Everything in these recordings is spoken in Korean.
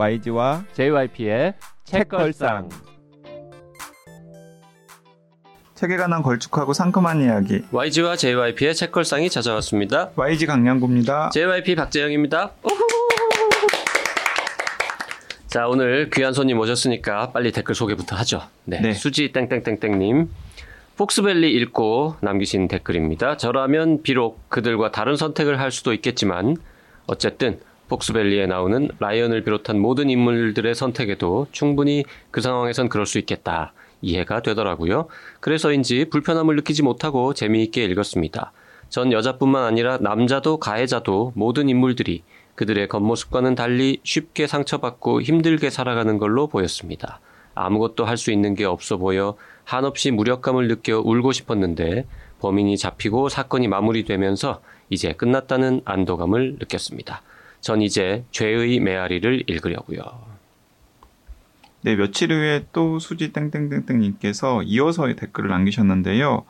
YG와 JYP의 책걸상. 책에 관한 걸쭉하고 상큼한 이야기. YG와 JYP의 책걸상이 찾아왔습니다. YG 강량구입니다. JYP 박재영입니다. 자, 오늘 귀한 손님 오셨으니까 빨리 댓글 소개부터 하죠. 네. 네. 수지 땡땡땡땡님. 폭스밸리 읽고 남기신 댓글입니다. 저라면 비록 그들과 다른 선택을 할 수도 있겠지만 어쨌든 폭스밸리에 나오는 라이언을 비롯한 모든 인물들의 선택에도 충분히 그 상황에선 그럴 수 있겠다. 이해가 되더라고요. 그래서인지 불편함을 느끼지 못하고 재미있게 읽었습니다. 전 여자뿐만 아니라 남자도 가해자도 모든 인물들이 그들의 겉모습과는 달리 쉽게 상처받고 힘들게 살아가는 걸로 보였습니다. 아무것도 할 수 있는 게 없어 보여 한없이 무력감을 느껴 울고 싶었는데 범인이 잡히고 사건이 마무리되면서 이제 끝났다는 안도감을 느꼈습니다. 전 이제 죄의 메아리를 읽으려고요. 네, 며칠 후에 또 수지 땡땡땡땡님께서 이어서 댓글을 남기셨는데요.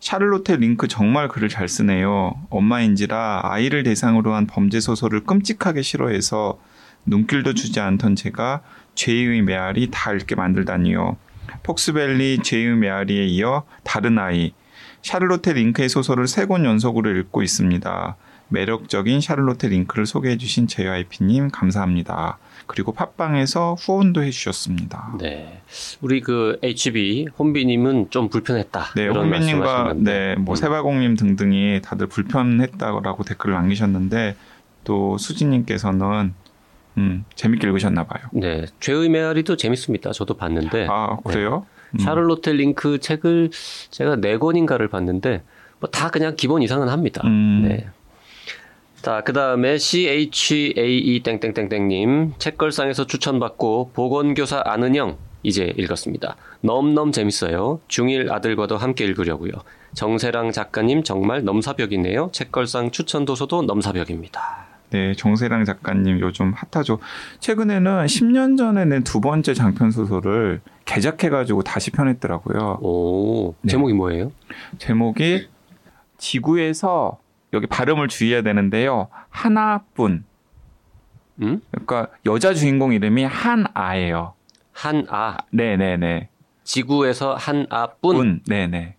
샤를로테 링크 정말 글을 잘 쓰네요. 엄마인지라 아이를 대상으로 한 범죄 소설을 끔찍하게 싫어해서 눈길도 주지 않던 제가 죄의 메아리 다 읽게 만들다니요. 폭스밸리 죄의 메아리에 이어 다른 아이 샤를로테 링크의 소설을 세 권 연속으로 읽고 있습니다. 매력적인 샤를로테 링크를 소개해 주신 JYP님 감사합니다. 그리고 팟빵에서 후원도 해주셨습니다. 네. 우리 그 HB 혼비님은 좀 불편했다. 네, 말씀하셨는데. 네, 뭐 음. 세바공님 등등이 다들 불편했다고 댓글을 남기셨는데 또 수진님께서는 음, 재밌게 읽으셨나 봐요. 네. 죄의 메아리도 재밌습니다. 저도 봤는데. 아 그래요? 음. 샤를로테 링크 책을 제가 네 권인가를 봤는데 뭐 다 그냥 기본 이상은 합니다. 음. 네. 자, 그 다음에 CHAE 땡땡땡땡님 책걸상에서 추천받고 보건교사 아는 형 이제 읽었습니다. 넘넘 재밌어요. 중1 아들과도 함께 읽으려고요. 정세랑 작가님 정말 넘사벽이네요. 책걸상 추천 도서도 넘사벽입니다. 네, 정세랑 작가님 요즘 핫하죠. 최근에는 10년 전에 낸두 번째 장편 소설을 개작해가지고 다시 편했더라고요. 오, 네. 제목이 뭐예요? 제목이 지구에서 여기 발음을 주의해야 되는데요. 하나뿐. 음? 그러니까 여자 주인공 이름이 한아예요. 한아 네네네. 지구에서 한아뿐. 뿐. 네네.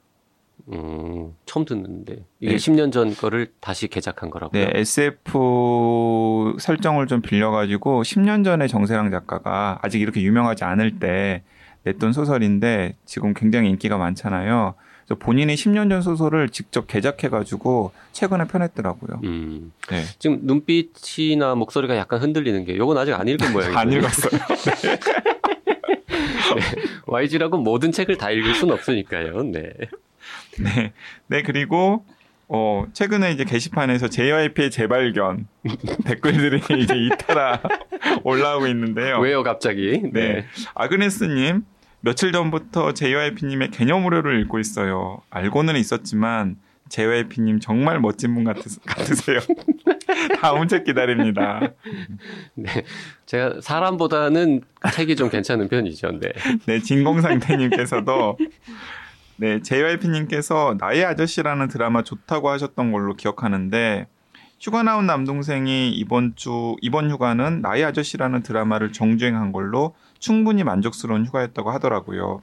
음, 처음 듣는데 이게 네. 10년 전 거를 다시 개작한 거라고요. 네, SF 설정을 좀 빌려가지고 10년 전에 정세랑 작가가 아직 이렇게 유명하지 않을 때 냈던 소설인데 지금 굉장히 인기가 많잖아요. 그래서 본인이 10년 전 소설을 직접 개작해가지고 최근에 편했더라고요. 음, 네. 지금 눈빛이나 목소리가 약간 흔들리는 게 요건 아직 안 읽은 모양이에요. 안 읽었어요. YG라고 모든 책을 다 읽을 수는 없으니까요. 네. 네. 네, 그리고, 어, 최근에 이제 게시판에서 JYP의 재발견 댓글들이 이제 잇따라 올라오고 있는데요. 왜요, 갑자기? 네. 아그네스님, 며칠 전부터 JYP님의 개념으로를 읽고 있어요. 알고는 있었지만, JYP님 정말 멋진 분 같으, 같으세요. 다음 책 기다립니다. 네. 제가 사람보다는 책이 좀 괜찮은 편이죠. 네. 네, 진공상태님께서도 네, JYP님께서 나의 아저씨라는 드라마 좋다고 하셨던 걸로 기억하는데 휴가 나온 남동생이 이번 주 이번 휴가는 나의 아저씨라는 드라마를 정주행한 걸로 충분히 만족스러운 휴가였다고 하더라고요.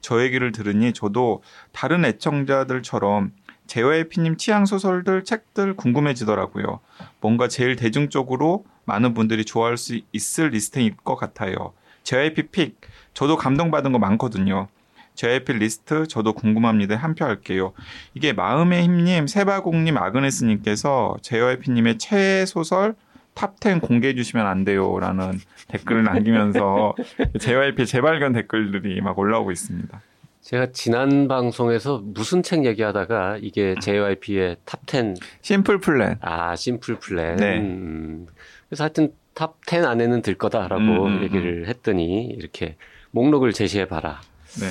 저 얘기를 들으니 저도 다른 애청자들처럼 JYP님 취향 소설들, 책들 궁금해지더라고요. 뭔가 제일 대중적으로 많은 분들이 좋아할 수 있을 리스트일 것 같아요. JYP pick, 저도 감동받은 거 많거든요. JYP 리스트, 저도 궁금합니다. 한 표 할게요. 이게 마음의 힘님, 세바공님, 아그네스님께서 JYP님의 최애 소설 top 10 공개해 주시면 안 돼요. 라는 댓글을 남기면서 JYP 재발견 댓글들이 막 올라오고 있습니다. 제가 지난 방송에서 무슨 책 얘기하다가 이게 JYP의 top 10 simple plan. 아 simple plan. 네. 음, 그래서 하여튼 top 10 안에는 들 거다라고 음, 음, 얘기를 했더니 이렇게 목록을 제시해 봐라. 네.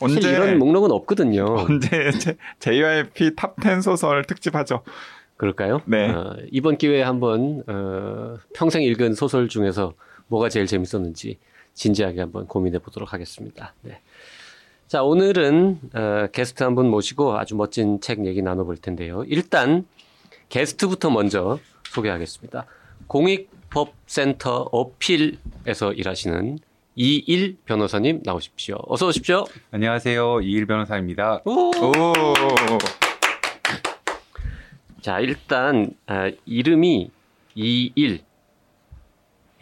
언제 이런 목록은 없거든요. 언제 제- JYP top 10 소설 특집 하죠. 그럴까요? 네. 어, 이번 기회에 한번 어, 평생 읽은 소설 중에서 뭐가 제일 재밌었는지 진지하게 한번 고민해 보도록 하겠습니다. 네. 자, 오늘은 어, 게스트 한 분 모시고 아주 멋진 책 얘기 나눠볼 텐데요. 일단 게스트부터 먼저 소개하겠습니다. 공익법센터 어필에서 일하시는 이일 변호사님 나오십시오. 어서 오십시오. 안녕하세요. 이일 변호사입니다. 오. 오. 자, 일단 아, 이름이 이일.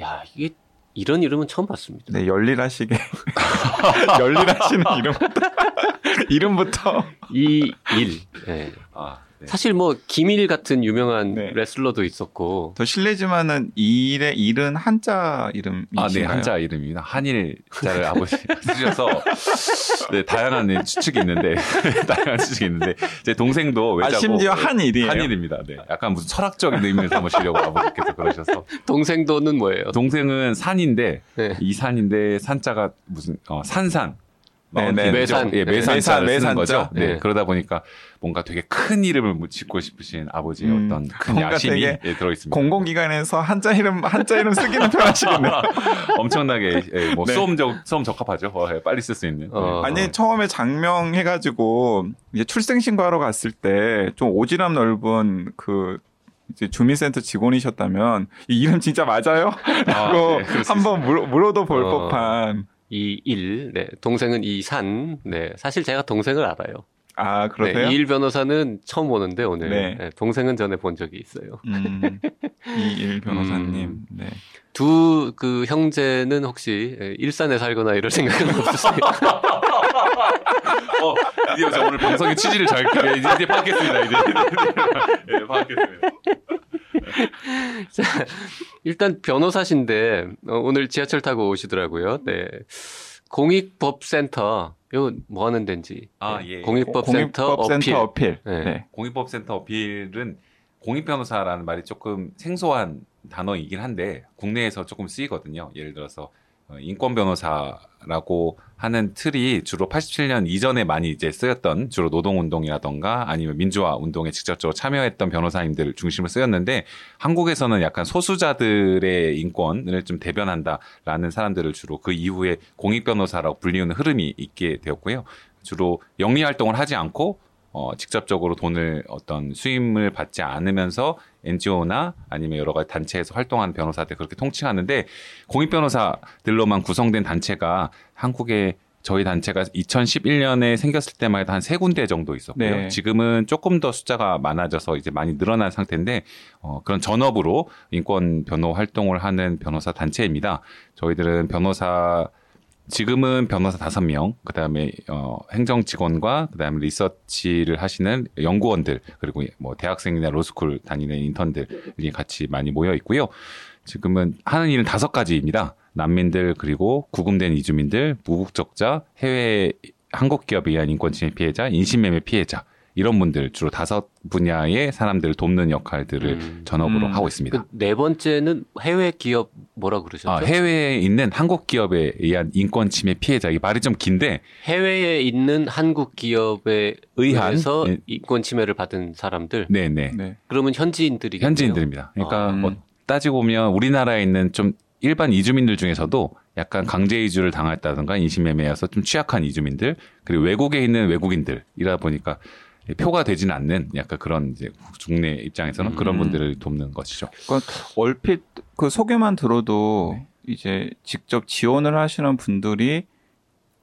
야, 이게 이런 이름은 처음 봤습니다. 네, 열일하시게. 열일하시는 이름부터. 이름부터. 이일. 네. 아, 네. 사실 뭐 김일 같은 유명한 네. 레슬러도 있었고 더 실례지만은 이일의 일은 한자 이름이신가요? 아, 네, 한자 이름입니다. 한일자를 아버지 쓰셔서 네, 다양한 네, 추측이 있는데 다양한 추측이 있는데 제 동생도 아, 외자고 심지어 한일이에요. 한일입니다. 네, 약간 무슨 철학적인 의미를 담으시려고 아버지께서 그러셔서 동생도는 뭐예요? 동생은 산인데 네. 이 산인데 산자가 무슨 어, 산산 네, 마운틴, 네. 매산. 예, 네. 매산자를 매산, 쓰는 거죠. 네. 네. 그러다 보니까 뭔가 되게 큰 이름을 뭐 짓고 싶으신 아버지의 음, 어떤 큰 야심이 되게 예, 들어 있습니다. 공공기관에서 한자 이름 한자 이름 쓰기는 편하시겠네요. 엄청나게 예, 뭐 네. 수험 적 수험 적합하죠. 어, 예, 빨리 쓸 수 있는. 어. 네. 아니 처음에 장명 해가지고 이제 출생신고하러 갔을 때 좀 오지랖 넓은 그 이제 주민센터 직원이셨다면 이 이름 진짜 맞아요? 라고 네, 그럴 수 한번 물어, 물어도 볼 어. 법한 이 일. 네. 동생은 이산. 네. 사실 제가 동생을 알아요. 아 그러세요? 네, 이일 변호사는 처음 오는데 오늘 네. 네, 동생은 전에 본 적이 있어요. 음, 이일 변호사님. 음. 네. 두 그 형제는 혹시 예, 일산에 살거나 이럴 생각은 없으세요? 어, 드디어 저 오늘 방송의 취지를 잘 예, 이제, 이제 파악했습니다. 이제 예, 파악했습니다. 자, 일단 변호사신데 어, 오늘 지하철 타고 오시더라고요. 네. 공익법센터 이거 뭐 하는 데인지. 아, 네, 예. 공익법센터 공익법센터 어필. 어필. 네. 네. 공익법센터 어필은 공익 변호사라는 말이 조금 생소한 단어이긴 한데 국내에서 조금 쓰이거든요. 예를 들어서 어, 인권 변호사라고 하는 틀이 주로 87년 이전에 많이 이제 쓰였던 주로 노동 운동이라던가 아니면 민주화 운동에 직접적으로 참여했던 변호사님들 중심으로 쓰였는데 한국에서는 약간 소수자들의 인권을 좀 대변한다라는 사람들을 주로 그 이후에 공익 변호사라고 불리우는 흐름이 있게 되었고요. 주로 영리 활동을 하지 않고 어, 직접적으로 돈을 어떤 수임을 받지 않으면서 NGO나 아니면 여러 가지 단체에서 활동하는 변호사들 그렇게 통칭하는데 공익 변호사들로만 구성된 단체가 한국에 저희 단체가 2011년에 생겼을 때만 해도 한 세 군데 정도 있었고요. 네. 지금은 조금 더 숫자가 많아져서 이제 많이 늘어난 상태인데 어, 그런 전업으로 인권 변호 활동을 하는 변호사 단체입니다. 저희들은 변호사 지금은 변호사 다섯 명, 그 다음에 어, 행정 직원과 그 다음에 리서치를 하시는 연구원들 그리고 뭐 대학생이나 로스쿨 다니는 인턴들이 같이 많이 모여 있고요. 지금은 하는 일은 다섯 가지입니다. 난민들 그리고 구금된 이주민들, 무국적자, 해외 한국 기업에 의한 인권 침해 피해자, 인신매매 피해자 이런 분들 주로 다섯 분야의 사람들을 돕는 역할들을 음. 전업으로 음. 하고 있습니다. 그 네 번째는 해외 기업 뭐라 그러셨죠? 아, 해외에 있는 한국 기업에 의한 인권 침해 피해자 이 말이 좀 긴데 해외에 있는 한국 기업에 의한 의해서 예. 인권 침해를 받은 사람들. 네 네 네. 그러면 현지인들이겠네요. 현지인들입니다. 그러니까 아, 뭐 따지고 보면 우리나라에 있는 좀 일반 이주민들 중에서도 약간 강제 이주를 당했다든가 인신매매여서 좀 취약한 이주민들 그리고 외국에 있는 외국인들이라 보니까 표가 되지는 않는 약간 그런 이제 국내 입장에서는 그런 음. 분들을 돕는 것이죠. 그러니까 얼핏 그 소개만 들어도 네. 이제 직접 지원을 하시는 분들이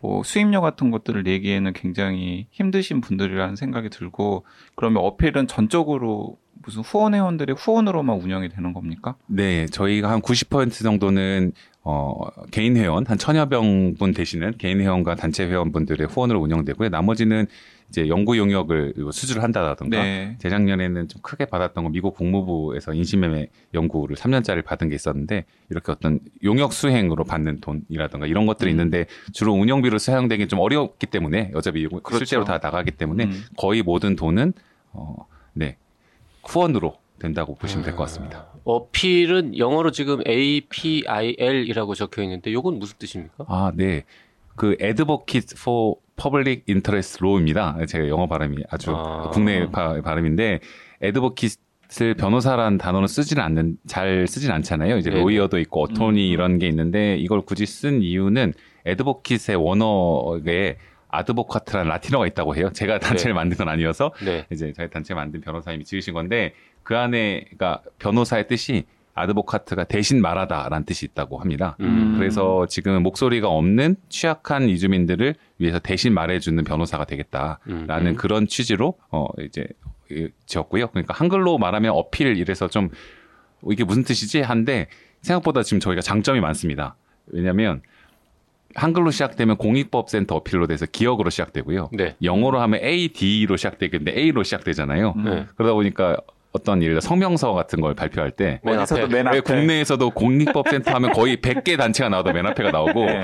뭐 수임료 같은 것들을 내기에는 굉장히 힘드신 분들이라는 생각이 들고 그러면 어필은 전적으로 무슨 후원 회원들의 후원으로만 운영이 되는 겁니까? 네, 저희가 한 90% 정도는 어, 개인 회원 한 천여 명분 되시는 개인 회원과 단체 회원분들의 후원으로 운영되고요. 나머지는 이제 연구 용역을 수주를 한다라든가 네. 재작년에는 좀 크게 받았던 건 미국 국무부에서 인신매매 연구를 3년짜리 받은 게 있었는데 이렇게 어떤 용역 수행으로 받는 돈이라든가 이런 것들이 음. 있는데 주로 운영비로 사용되기 좀 어렵기 때문에 어차피 그렇죠. 실제로 다 나가기 때문에 음. 거의 모든 돈은 어, 네 후원으로 된다고 보시면 될 것 같습니다. 어필은 영어로 지금 APIL이라고 적혀 있는데 이건 무슨 뜻입니까? 아, 네. 그 Advocate for Public Interest Law입니다. 제가 영어 발음이 아주 아. 국내 바, 발음인데 Advocate를 변호사라는 단어는 쓰지는 않는 잘 쓰진 않잖아요. 이제 네네. 로이어도 있고 어토니 음. 이런 게 있는데 이걸 굳이 쓴 이유는 Advocate의 원어에 아드보카트라는 라틴어가 있다고 해요. 제가 단체를 만든 건 아니어서 네. 이제 저희 단체 만든 변호사님이 지으신 건데 그 안에가 변호사의 뜻이 아드보카트가 대신 말하다라는 뜻이 있다고 합니다. 음. 그래서 지금 목소리가 없는 취약한 이주민들을 위해서 대신 말해주는 변호사가 되겠다라는 음. 그런 취지로 어 이제 이- 지었고요. 그러니까 한글로 말하면 어필 이래서 좀 이게 무슨 뜻이지? 한데 생각보다 지금 저희가 장점이 많습니다. 왜냐하면 한글로 시작되면 공익법센터 어필로 돼서 기억으로 시작되고요. 네. 영어로 하면 AD로 시작되겠는데 A로 시작되잖아요. 음. 네. 그러다 보니까 어떤 예를 들어 성명서 같은 걸 발표할 때맨 어디서도 앞에. 맨왜 앞에 국내에서도 공익법센터 하면 거의 100개 단체가 나와도 맨 앞에가 나오고 네.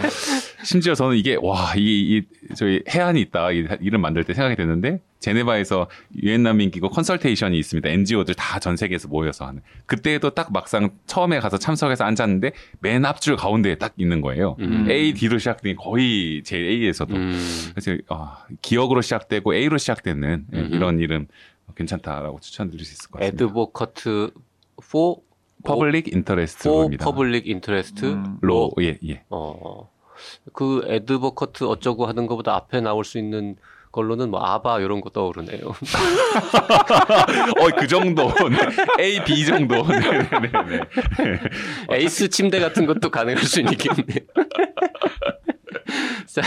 심지어 저는 이게 와, 이, 이 저희 해안이 있다. 이 이름 만들 때 생각이 됐는데 제네바에서 유엔 난민 기구 컨설테이션이 있습니다. NGO들 다 전 세계에서 모여서 하는. 그때도 딱 막상 처음에 가서 참석해서 앉았는데 맨 앞줄 가운데에 딱 있는 거예요. 음. A, D로 시작된 거의 제 A에서도 음. 그래서 아, 기억으로 시작되고 A로 시작되는 예, 음. 이런 이름 괜찮다라고 추천드릴 수 있을 것 같습니다. 에드보커트 for 퍼블릭 for 인터레스트입니다. public interest 음. law, 예, 예. 어. 그 advocate 어쩌고 하는 것보다 앞에 나올 수 있는 걸로는 뭐 아바 이런 거 떠오르네요. 어, 그 정도. 네. A, B 정도. 네, 네, 네, 네. 에이스 침대 같은 것도 가능할 수 있겠네요. 자,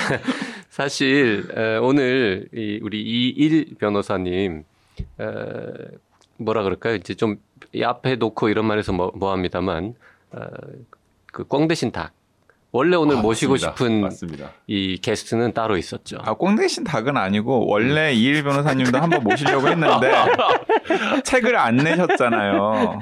사실 에, 오늘 이 우리 이일 변호사님 에, 뭐라 그럴까요? 이제 좀이 앞에 놓고 이런 말해서 뭐, 뭐 합니다만 어, 그꽝 대신 닭 원래 오늘 아, 모시고 맞습니다. 싶은 맞습니다. 이 게스트는 따로 있었죠. 아, 꽁 대신 닭은 아니고 원래 이일 변호사님도 한번 모시려고 했는데 책을 안 내셨잖아요.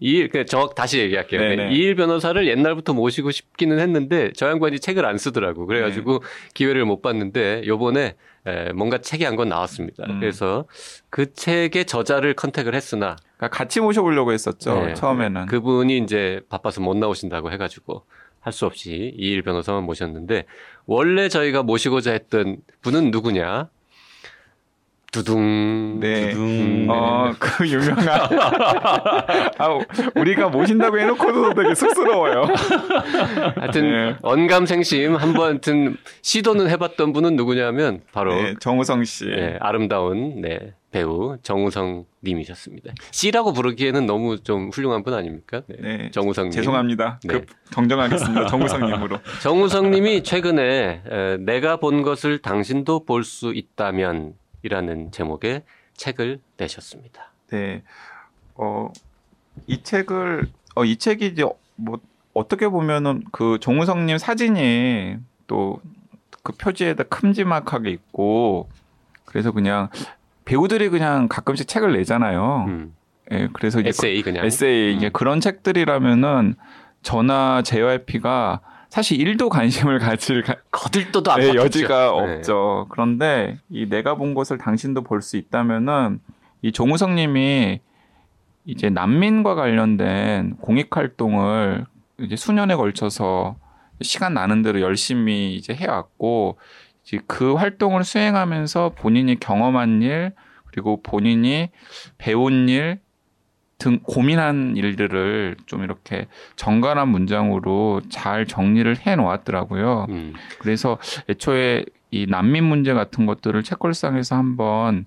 이일 그저 다시 얘기할게요. 네네. 이일 변호사를 옛날부터 모시고 싶기는 했는데 저 양반이 책을 안 쓰더라고. 그래가지고 네. 기회를 못 봤는데 요번에 에, 뭔가 책이 한 권 나왔습니다. 음. 그래서 그 책의 저자를 컨택을 했으나 그러니까 같이 모셔보려고 했었죠. 네. 처음에는. 그분이 이제 바빠서 못 나오신다고 해가지고 할 수 없이 이일 변호사만 모셨는데 원래 저희가 모시고자 했던 분은 누구냐? 두둥. 네. 두둥. 어, 그 유명한. 아, 우리가 모신다고 해놓고도 되게 쑥스러워요. 하여튼 네. 언감생심 한번 든 시도는 해봤던 분은 누구냐면 바로 네, 정우성 씨. 네, 아름다운 네, 배우 정우성 님이셨습니다. 씨라고 부르기에는 너무 좀 훌륭한 분 아닙니까? 네, 네, 정우성 님. 죄송합니다. 네. 급 정정하겠습니다. 정우성 님으로. 정우성 님이 최근에 에, 내가 본 것을 당신도 볼 수 있다면 이라는 제목의 책을 내셨습니다. 네. 어, 이 책을, 어, 이 책이 이제 뭐, 어떻게 보면은 그 정우성 님 사진이 또 그 표지에다 큼지막하게 있고, 그래서 그냥 배우들이 그냥 가끔씩 책을 내잖아요. 음, 예, 그래서 이제 에세이 그냥. 에세이 음. 그런 책들이라면은 저나 JYP가 사실 1도 관심을 가질 가- 거들떠도 안 네, 바뀌죠. 여지가 네. 없죠. 그런데 이 내가 본 것을 당신도 볼 수 있다면은 이 조무성 님이 이제 난민과 관련된 공익 활동을 이제 수년에 걸쳐서 시간 나는 대로 열심히 이제 해왔고 이제 그 활동을 수행하면서 본인이 경험한 일 그리고 본인이 배운 일 등 고민한 일들을 좀 이렇게 정갈한 문장으로 잘 정리를 해 놓았더라고요. 음, 그래서 애초에 이 난민 문제 같은 것들을 책걸상에서 한번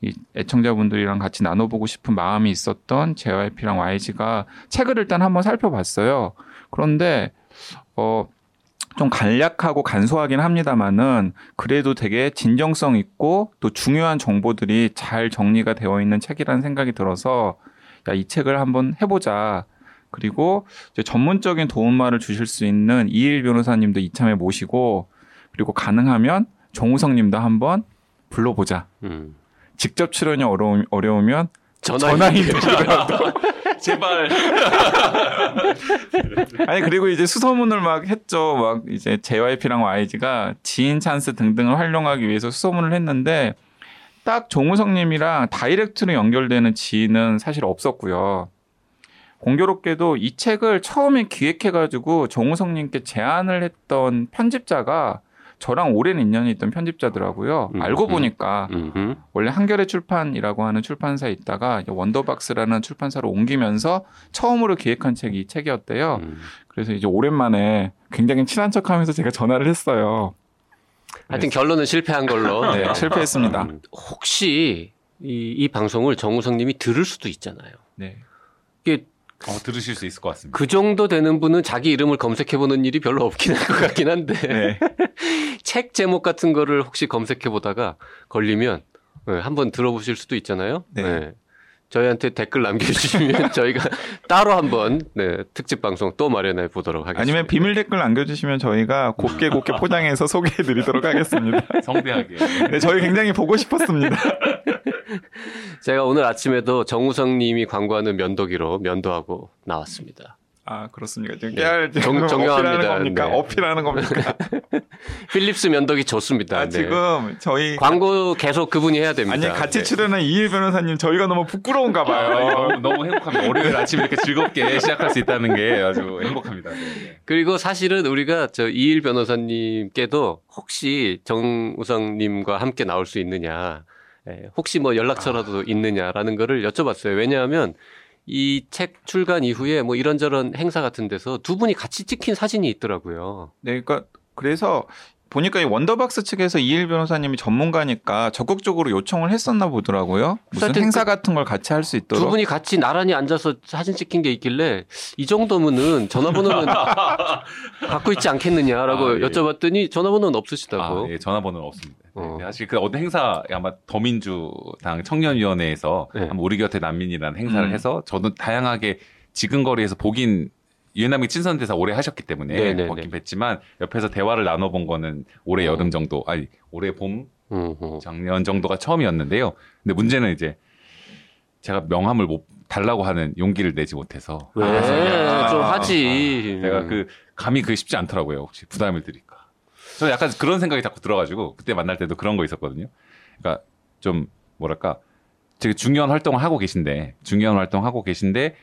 이 애청자분들이랑 같이 나눠보고 싶은 마음이 있었던 JYP랑 YG가 책을 일단 한번 살펴봤어요. 그런데 어. 좀 간략하고 간소하긴 합니다만은 그래도 되게 진정성 있고 또 중요한 정보들이 잘 정리가 되어 있는 책이라는 생각이 들어서 야 이 책을 한번 해보자. 그리고 이제 전문적인 도움말을 주실 수 있는 이일 변호사님도 이참에 모시고 그리고 가능하면 정우성님도 한번 불러보자. 음. 직접 출연이 어려우, 어려우면 전화 전화 인터뷰. 제발. 아니 그리고 이제 수소문을 막 했죠. 막 이제 JYP랑 YG가 지인 찬스 등등을 활용하기 위해서 수소문을 했는데 딱 정우성님이랑 다이렉트로 연결되는 지인은 사실 없었고요. 공교롭게도 이 책을 처음에 기획해가지고 정우성님께 제안을 했던 편집자가 저랑 오랜 인연이 있던 편집자더라고요. 음, 알고 음. 보니까 음흠. 원래 한겨레 출판이라고 하는 출판사에 있다가 원더박스라는 출판사로 옮기면서 처음으로 기획한 책이 이 책이었대요. 음. 그래서 이제 오랜만에 굉장히 친한 척하면서 제가 전화를 했어요. 하여튼 결론은 실패한 걸로. 네, 실패했습니다. 음, 혹시 이, 이 방송을 정우성 님이 들을 수도 있잖아요. 네. 이게 어, 들으실 수 있을 것 같습니다. 그 정도 되는 분은 자기 이름을 검색해보는 일이 별로 없긴 할 것 같긴 한데 네. 책 제목 같은 거를 혹시 검색해보다가 걸리면 네, 한번 들어보실 수도 있잖아요. 네. 저희한테 댓글 남겨주시면 저희가 따로 한번 네, 특집 방송 또 마련해 보도록 하겠습니다. 아니면 비밀 댓글 남겨주시면 저희가 곱게 곱게 포장해서 소개해드리도록 하겠습니다. 성대하게. 네, 저희 굉장히 보고 싶었습니다. 제가 오늘 아침에도 정우성 님이 광고하는 면도기로 면도하고 나왔습니다. 아 그렇습니까? 지금 네. 깨알 정- 정정합니다. 어필하는 겁니까? 네. 어필하는 겁니까? 필립스 면도기 좋습니다. 아 네. 지금 저희 광고 계속 그분이 해야 됩니다. 아니 같이 네. 출연한 이일 변호사님 저희가 너무 부끄러운가 아, 봐요. 너무, 너무 행복합니다. 월요일 아침 이렇게 즐겁게 시작할 수 있다는 게 아주 행복합니다. 네, 네. 그리고 사실은 우리가 저 이일 변호사님께도 혹시 정우성님과 함께 나올 수 있느냐, 예, 혹시 뭐 연락처라도 있느냐라는 거를 여쭤봤어요. 왜냐하면 이 책 출간 이후에 뭐 이런저런 행사 같은 데서 두 분이 같이 찍힌 사진이 있더라고요. 네, 그러니까 그래서 보니까 이 원더박스 측에서 이일 변호사님이 전문가니까 적극적으로 요청을 했었나 보더라고요. 무슨 행사 그- 같은 걸 같이 할 수 있도록. 두 분이 같이 나란히 앉아서 사진 찍힌 게 있길래 이 정도면은 전화번호는 갖고 있지 않겠느냐라고 아, 예. 여쭤봤더니 전화번호는 없으시다고. 아, 예, 전화번호는 없습니다. 네, 어. 사실 그 어떤 행사 아마 더민주당 청년위원회에서 네. 한번 우리 곁에 난민이라는 행사를 음. 해서 저도 다양하게 지근거리에서 보긴 유엔남이 친선 대사 오래 하셨기 때문에 네네네. 거긴 뵀지만 옆에서 대화를 나눠본 거는 올해 여름 정도 아니 올해 봄 음, 음. 작년 정도가 처음이었는데요. 근데 문제는 이제 제가 명함을 못 달라고 하는 용기를 내지 못해서 왜? 아, 좀 아, 하지. 제가 그 감이 그 쉽지 않더라고요. 혹시 부담을 드릴까. 저는 약간 그런 생각이 자꾸 들어가지고 그때 만날 때도 그런 거 있었거든요. 그러니까 좀 뭐랄까 되게 중요한 활동을 하고 계신데 중요한 활동 하고 계신데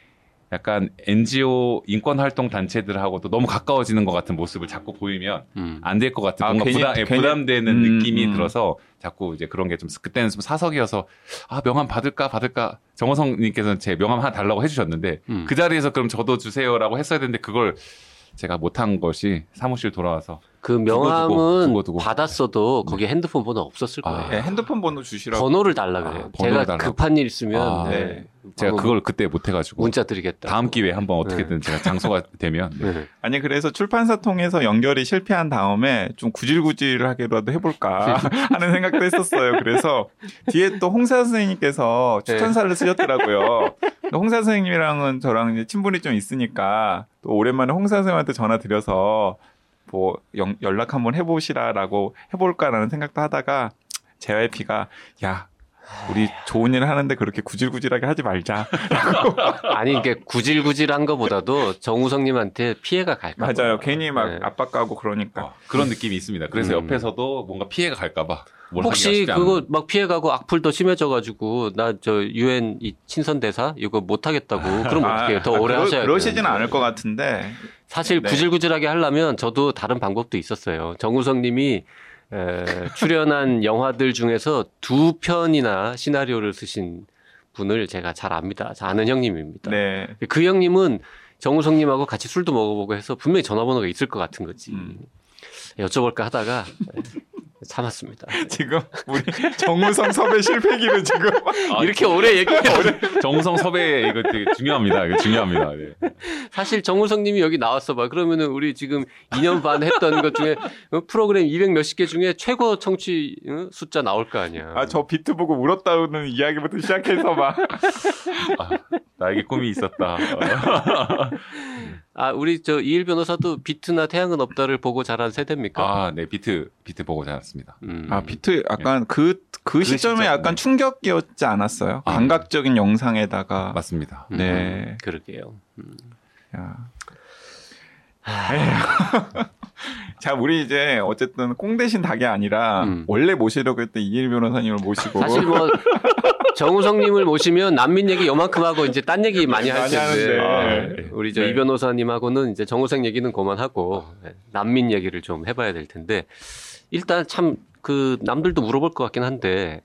약간 NGO 인권 활동 단체들하고도 너무 가까워지는 것 같은 모습을 자꾸 보이면 음. 안될 것 같은 아, 뭔가 괜히- 부담, 예, 부담되는 음, 느낌이 음. 들어서 자꾸 이제 그런 게 좀 그때는 좀 사석이어서 아 명함 받을까 받을까 정호성님께서는 제 명함 하나 달라고 해주셨는데 음. 그 자리에서 그럼 저도 주세요라고 했어야 되는데 그걸 제가 못한 것이 사무실 돌아와서 그 명함은 두고, 두고. 받았어도 거기에 핸드폰 번호 없었을 아. 거예요. 네, 핸드폰 번호 주시라고. 번호를 달라 그래요. 아, 제가 달라고? 급한 일 있으면 아, 네. 제가 번호 그걸 그때 못 해가지고 문자 드리겠다. 다음 기회 에 한번 어떻게든 제가 장소가 되면 네. 네. 아니 그래서 출판사 통해서 연결이 실패한 다음에 좀 구질구질하게라도 해볼까 하는 생각도 했었어요. 그래서 뒤에 또 홍사 선생님께서 추천사를 쓰셨더라고요. 홍사 선생님이랑은 저랑 이제 친분이 좀 있으니까 또 오랜만에 홍사 선생님한테 전화 드려서 뭐 연- 연락 한번 해보시라라고 해볼까라는 생각도 하다가 JYP가 야 우리 좋은 일 하는데 그렇게 구질구질하게 하지 말자. 아니 이게 구질구질한 거보다도 정우성님한테 피해가 갈까 봐. 맞아요. 괜히 막 네. 압박가고 그러니까. 어, 그런 느낌이 있습니다. 그래서 음. 옆에서도 뭔가 피해가 갈까봐 혹시 그거 않은. 막 피해가고 악플 더 심해져가지고 나 저 유엔 이 친선 대사 이거 못 하겠다고 그럼 어떻게 해요? 더 오래 그러, 하셔야 돼요. 그러시진 않을 것 같은데. 사실 네. 구질구질하게 하려면 저도 다른 방법도 있었어요. 정우성님이 에, 출연한 영화들 중에서 두 편이나 시나리오를 쓰신 분을 제가 잘 압니다. 잘 아는 형님입니다. 네. 그 형님은 정우성님하고 같이 술도 먹어보고 해서 분명히 전화번호가 있을 것 같은 거지. 음. 여쭤볼까 하다가 네, 참았습니다. 지금 우리 정우성 섭외 실패기를 지금 아, 이렇게 오래 얘기해. 정우성 섭외 이거 되게 중요합니다. 이거 중요합니다. 네. 사실 정우성님이 여기 나왔어 봐. 그러면은 우리 지금 2년 반 했던 것 중에 어, 프로그램 200 몇십 개 중에 최고 청취 어, 숫자 나올 거 아니야. 아 저 비트 보고 울었다는 이야기부터 시작해서 막 아, 나에게 꿈이 있었다. 아, 우리 저 이일 변호사도 비트나 태양은 없다를 보고 자란 세대입니까? 아, 네 비트 비트 보고 자랐습니다. 음. 아 비트 약간 그그 시점에 시점, 약간 네. 충격이었지 않았어요? 아. 감각적인 영상에다가 맞습니다. 음, 네. 그러게요. 야. 에휴. 자, 우리 이제 어쨌든 꽁 대신 닭이 아니라 음. 원래 모시려고 했던 이일 변호사님을 모시고 사실 뭐 정우성님을 모시면 난민 얘기 요만큼 하고 이제 딴 얘기 많이 할 텐데. 아, 우리 저 네. 이 변호사님하고는 이제 정우성 얘기는 그만하고 네, 난민 얘기를 좀 해봐야 될 텐데 일단 참 그 남들도 물어볼 것 같긴 한데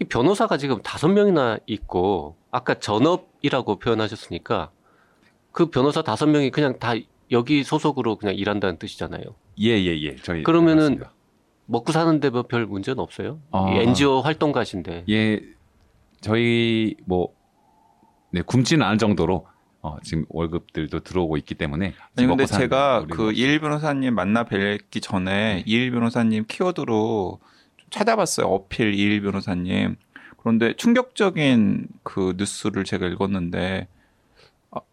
이 변호사가 지금 다섯 명이나 있고 아까 전업이라고 표현하셨으니까 그 변호사 다섯 명이 그냥 다 여기 소속으로 그냥 일한다는 뜻이잖아요. 예 예 예. 저희 그러면은 맞습니다. 먹고 사는데 뭐별 문제는 없어요? 아. 이 NGO 활동가신데. 예 저희 뭐 네, 굶지는 않을 정도로 어, 지금 월급들도 들어오고 있기 때문에 아니 지금 근데 제가 그 이일 변호사님 만나 뵙기 전에 네. 이일 변호사님 키워드로 좀 찾아봤어요. 어필 이일 변호사님. 그런데 충격적인 그 뉴스를 제가 읽었는데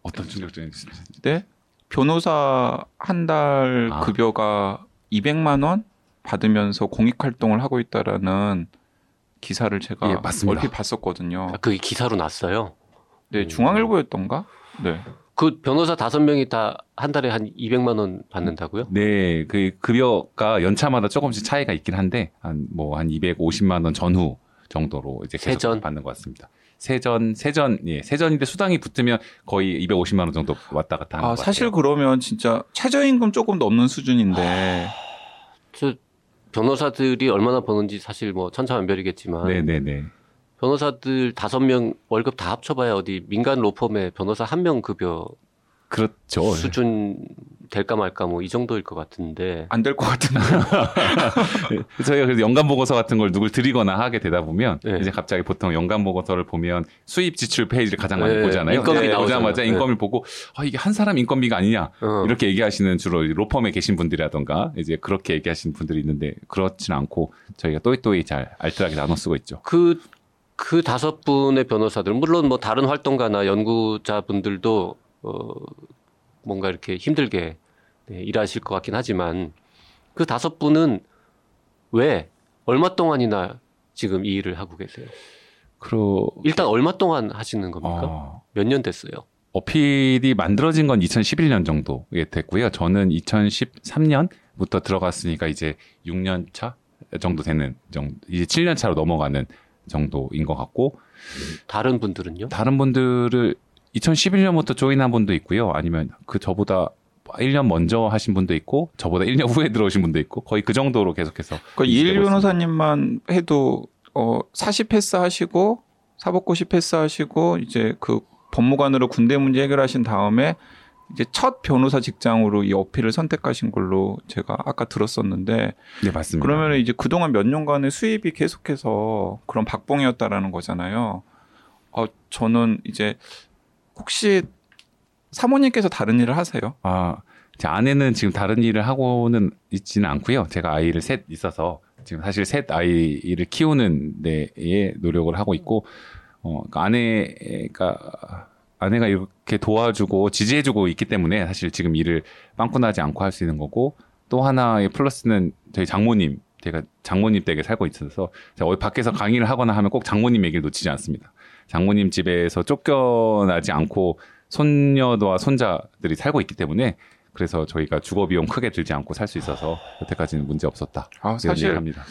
어떤 충격적인 뉴스? 네? 변호사 한달 아. 급여가 200만 원 받으면서 공익 활동을 하고 있다라는 기사를 제가 예. 얼핏 봤었거든요. 아, 그게 기사로 났어요. 네, 음. 중앙일보였던가? 네. 그 변호사 다섯 명이 다 한 달에 한 200만 원 받는다고요? 네, 그 급여가 연차마다 조금씩 차이가 있긴 한데 한 뭐한 250만 원 전후 정도로 이제 계속 세전? 받는 것 같습니다. 세전, 세전, 예, 세전인데 수당이 붙으면 거의 250만 원 정도 왔다 갔다 하는 아, 것 사실 같아요. 그러면 진짜 최저임금 조금 넘는 수준인데 저 변호사들이 얼마나 버는지 사실 뭐 천차만별이겠지만 네, 네, 네. 변호사들 다섯 명 월급 다 합쳐봐야 어디 민간 로펌의 변호사 한 명 급여 그렇죠. 수준 될까 말까 뭐 이 정도일 것 같은데 안 될 것 같은데. 예, 저희가 그래서 연간 보고서 같은 걸 누굴 드리거나 하게 되다 보면 네. 이제 갑자기 보통 연간 보고서를 보면 수입 지출 페이지를 가장 많이 네, 보잖아요. 인건비 네, 나오잖아요. 보자마자 네. 인건비를 보고 아 이게 한 사람 인건비가 아니냐 어. 이렇게 얘기하시는 주로 이 로펌에 계신 분들이라던가 이제 그렇게 얘기하시는 분들이 있는데 그렇진 않고 저희가 또이또이 잘 알뜰하게 나눠 쓰고 있죠. 그, 그 다섯 분의 변호사들, 물론 뭐 다른 활동가나 연구자분들도, 어, 뭔가 이렇게 힘들게 네, 일하실 것 같긴 하지만 그 다섯 분은 왜, 얼마 동안이나 지금 이 일을 하고 계세요? 그리고 일단 얼마 동안 하시는 겁니까? 어, 몇년 됐어요? 어필이 만들어진 건 2011년 정도에 됐고요. 저는 2013년부터 들어갔으니까 이제 6년 차 정도 되는 정도, 이제 7년 차로 넘어가는 정도인 것 같고 다른 분들은요? 다른 분들을 2011년부터 조인한 분도 있고요. 아니면 그 저보다 1년 먼저 하신 분도 있고 저보다 1년 후에 들어오신 분도 있고 거의 그 정도로 계속해서 그 유지되고 변호사님만 해도 어 사시 패스 하시고 사법고시 패스 하시고 이제 그 법무관으로 군대 문제 해결하신 다음에 이제 첫 변호사 직장으로 이 어필을 선택하신 걸로 제가 아까 들었었는데 네 맞습니다. 그러면 이제 그동안 몇 년간의 수입이 계속해서 그런 박봉이었다라는 거잖아요. 어 저는 이제 혹시 사모님께서 다른 일을 하세요? 아, 제 아내는 지금 다른 일을 하고는 있지는 않고요. 제가 아이를 셋 있어서 지금 사실 셋 아이를 키우는 데에 노력을 하고 있고, 어, 그러니까 아내가 아내가 이렇게 도와주고 지지해주고 있기 때문에 사실 지금 일을 빵꾸나지 않고 할 수 있는 거고 또 하나의 플러스는 저희 장모님 제가 장모님 댁에 살고 있어서 제가 어디 밖에서 강의를 하거나 하면 꼭 장모님 얘기를 놓치지 않습니다. 장모님 집에서 쫓겨나지 않고 손녀와 손자들이 살고 있기 때문에 그래서 저희가 주거 비용 크게 들지 않고 살 수 있어서 여태까지는 문제 없었다. 아 이런 사실 얘기를 합니다.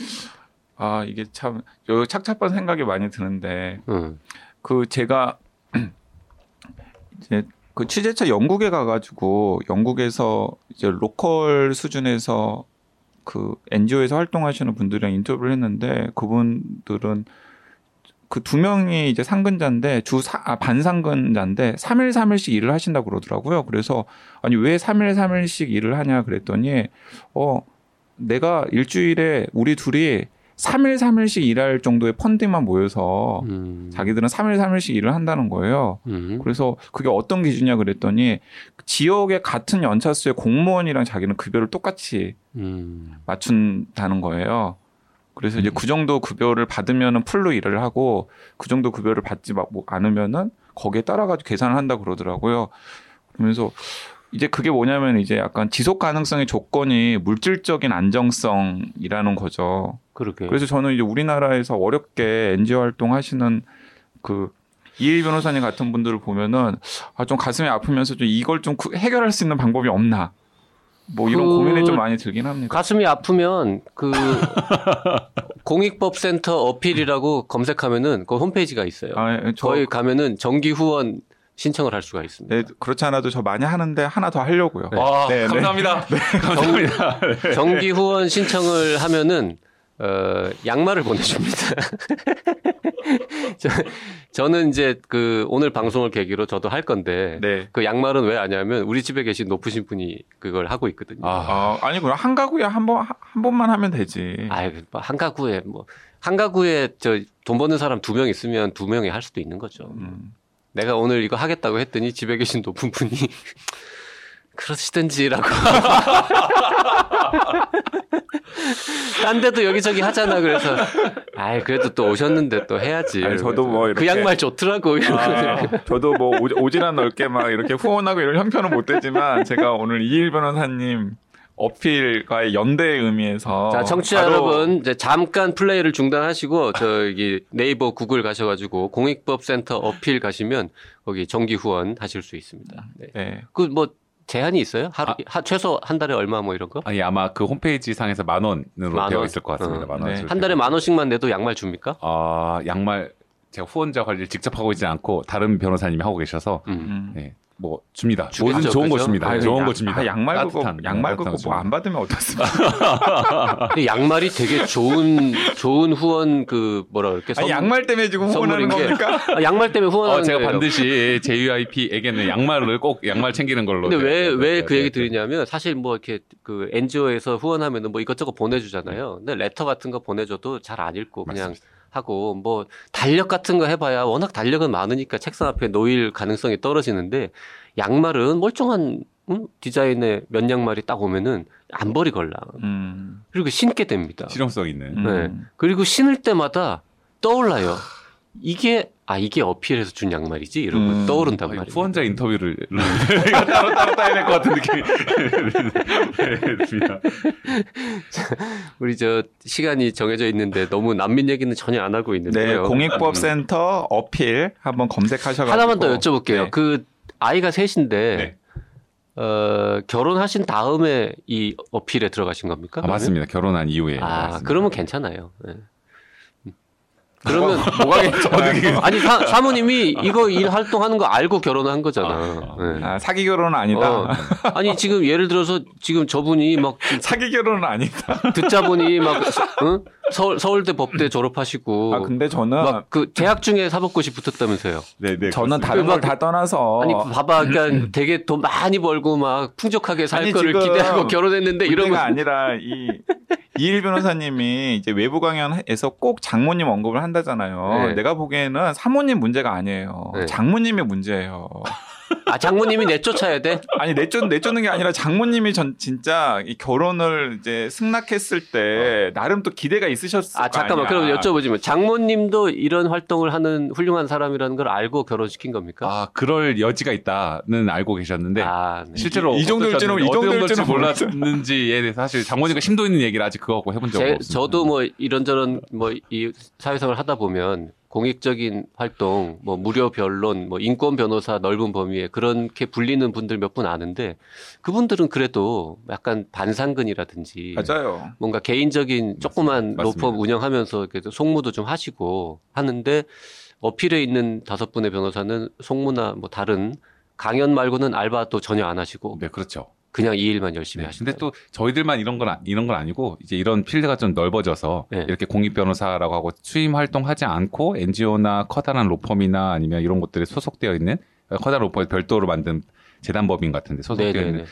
아 이게 참요 착잡한 생각이 많이 드는데 음. 그 제가 이제 그 취재차 영국에 가가지고 영국에서 이제 로컬 수준에서 그 NGO에서 활동하시는 분들이랑 인터뷰를 했는데 그분들은 그 두 명이 이제 상근자인데 주 사, 아, 반상근자인데 3일 3일씩 일을 하신다고 그러더라고요. 그래서 아니 왜 3일 3일씩 일을 하냐 그랬더니 어 내가 일주일에 우리 둘이 3일 3일씩 일할 정도의 펀딩만 모여서 음. 자기들은 3일 3일씩 일을 한다는 거예요. 음. 그래서 그게 어떤 기준이냐 그랬더니 지역의 같은 연차수의 공무원이랑 자기는 급여를 똑같이 음. 맞춘다는 거예요. 그래서 이제 음. 그 정도 급여를 받으면은 풀로 일을 하고 그 정도 급여를 받지 마- 뭐 않으면은 거기에 따라 가지고 계산을 한다 그러더라고요. 그러면서 이제 그게 뭐냐면 이제 약간 지속 가능성의 조건이 물질적인 안정성이라는 거죠. 그러게. 그래서 저는 이제 우리나라에서 어렵게 NGO 활동하시는 그 이일 변호사님 같은 분들을 보면은 아 좀 가슴이 아프면서 좀 이걸 좀 그- 해결할 수 있는 방법이 없나 뭐 이런 그- 고민이 좀 많이 들긴 합니다. 가슴이 아프면 그 공익법센터 어필이라고 검색하면은 그 홈페이지가 있어요. 아, 예, 저 거기 가면은 정기 후원 신청을 할 수가 있습니다. 네, 그렇지 않아도 저 많이 하는데 하나 더 하려고요. 네. 아, 네, 네. 감사합니다. 감사합니다. 정 기 후원 신청을 하면은 어, 양말을 보내줍니다. 저, 저는 이제 그 오늘 방송을 계기로 저도 할 건데 네. 그 양말은 왜 하냐면 우리 집에 계신 높으신 분이 그걸 하고 있거든요. 아, 아, 아니 그럼 한 가구에 한번한 번만 하면 되지. 아이, 뭐한 가구에 뭐 한 가구에 저 돈 버는 사람 두 명 있으면 두 명이 할 수도 있는 거죠. 음. 내가 오늘 이거 하겠다고 했더니 집에 계신 높은 분이 그러시든지라고. 딴 데도 여기저기 하잖아. 그래서 아이 그래도 또 오셨는데 또 해야지. 아니, 저도 뭐그 이렇게- 양말 좋더라고. 이러고. 아, 저도 뭐 오- 오지랖 넓게 막 이렇게 후원하고 이런 형편은 못 되지만 제가 오늘 이일 변호사님 어필과의 연대의 의미에서 자, 청취자 여러분, 이제 잠깐 플레이를 중단하시고, 저기 네이버 구글 가셔가지고, 공익법센터 어필 가시면, 거기 정기 후원 하실 수 있습니다. 네. 네. 그 뭐, 제한이 있어요? 하루, 아. 하- 최소 한 달에 얼마 뭐 이런 거? 아니 아마 그 홈페이지 상에서 만 원으로 만 되어 원? 있을 것 같습니다. 어. 만 네. 원. 한 달에 만 원씩만 내도 양말 줍니까? 아 양말 제가 후원자 관리를 직접 하고 있지 않고 다른 변호사님이 하고 계셔서 음. 음. 네, 뭐 줍니다. 뭐든 좋은? 줍니다. 아니, 좋은 양- 거 줍니다. 아, 양말 그거 따뜻한, 양말 네, 그거 따뜻한 뭐안 받으면 어떻습니까? 근데 양말이 되게 좋은, 좋은 후원 그, 뭐라 그럴게? 아니 양말 때문에 지금 후원하는 게- 겁니까? 아, 양말 때문에 후원하는 어, 제가 거예요. 반드시 JUIP에게는 양말을 꼭 양말 챙기는 걸로. 근데 왜, 네, 왜 네, 그 네, 얘기 네. 드리냐면 사실 뭐 이렇게 그 NGO에서 후원하면은 뭐 이것저것 보내주잖아요. 근데 레터 같은 거 보내줘도 잘 안 읽고 그냥 맞습니다. 하고 뭐 달력 같은 거 해봐야 워낙 달력은 많으니까 책상 앞에 놓일 가능성이 떨어지는데 양말은 멀쩡한 음? 디자인의 면 양말이 딱 오면은 안 버리걸라. 음. 그리고 신게 됩니다. 실용성 있는. 음. 네. 그리고 신을 때마다 떠올라요. 이게 아 이게 어필해서 준 양말이지 이러고 음. 떠오른단 말이에요. 후원자 인터뷰를 따로 따로 따야 될 것 같은 느낌이 네, 듭니다. 우리 저 시간이 정해져 있는데 너무 난민 얘기는 전혀 안 하고 네, 있는데요. 공익법센터 어필 한번 검색하셔가지고 하나만 더 여쭤볼게요. 네. 그 아이가 셋인데 네. 어, 결혼하신 다음에 이 어필에 들어가신 겁니까? 아, 맞습니다. 결혼한 이후에. 아, 맞습니다. 그러면 괜찮아요. 네. 음. 그러면 뭐가? 아니 사, 사모님이 이거 일 활동하는 거 알고 결혼한 거잖아. 아, 네. 아, 사기 결혼은 아니다. 어. 아니 지금 예를 들어서 지금 저분이 막 사기 결혼은 아니다. 듣자 보니 막 응? 서울 서울대 법대 졸업하시고 아 근데 저는 막그 재학 중에 사법고시 붙었다면서요. 네, 네. 저는 그렇습니다. 다른 막- 걸다 떠나서 아니 봐봐, 그러니까 되게 돈 많이 벌고 막 풍족하게 살 아니, 거를 기대하고 결혼했는데 이러면 문제가 아니라 이 이일 변호사님이 이제 외부 강연에서 꼭 장모님 언급을 한다잖아요. 네. 내가 보기에는 사모님 문제가 아니에요. 네. 장모님의 문제예요. 아 장모님이 내쫓아야 돼. 아니 내쫓 내쫓는 게 아니라 장모님이 전 진짜 이 결혼을 이제 승낙했을 때 나름 또 기대가 있으셨을 아거 잠깐만, 아니야. 그럼 여쭤보지만 장모님도 이런 활동을 하는 훌륭한 사람이라는 걸 알고 결혼시킨 겁니까? 아, 그럴 여지가 있다는 알고 계셨는데 아, 네. 실제로 이- 이 정도일지는- 이 정도일지는 몰랐는지에 대해서 사실 장모님과 심도 있는 얘기를 아직 그거 갖고 해본 적은 제, 없습니다. 저도 뭐 이런저런 뭐 이 사회생활 하다 보면 공익적인 활동, 뭐 무료 변론, 뭐 인권 변호사 넓은 범위에 그렇게 불리는 분들 몇 분 아는데 그분들은 그래도 약간 반상근이라든지 맞아요. 뭔가 개인적인 조그만. 로펌 운영하면서 그래도 송무도 좀 하시고 하는데 어필에 있는 다섯 분의 변호사는 송무나 뭐 다른 강연 말고는 알바도 전혀 안 하시고 네, 그렇죠. 그냥 이 일만 열심히 네, 하시는 근데 또 저희들만 이런 건 아- 이런 건 아니고 이제 이런 필드가 좀 넓어져서 네. 이렇게 공익 변호사라고 하고 수임 활동하지 않고 NGO나 커다란 로펌이나 아니면 이런 곳들에 소속되어 있는 커다란 로펌에 별도로 만든 재단법인 같은데 소속되어 네네네. 있는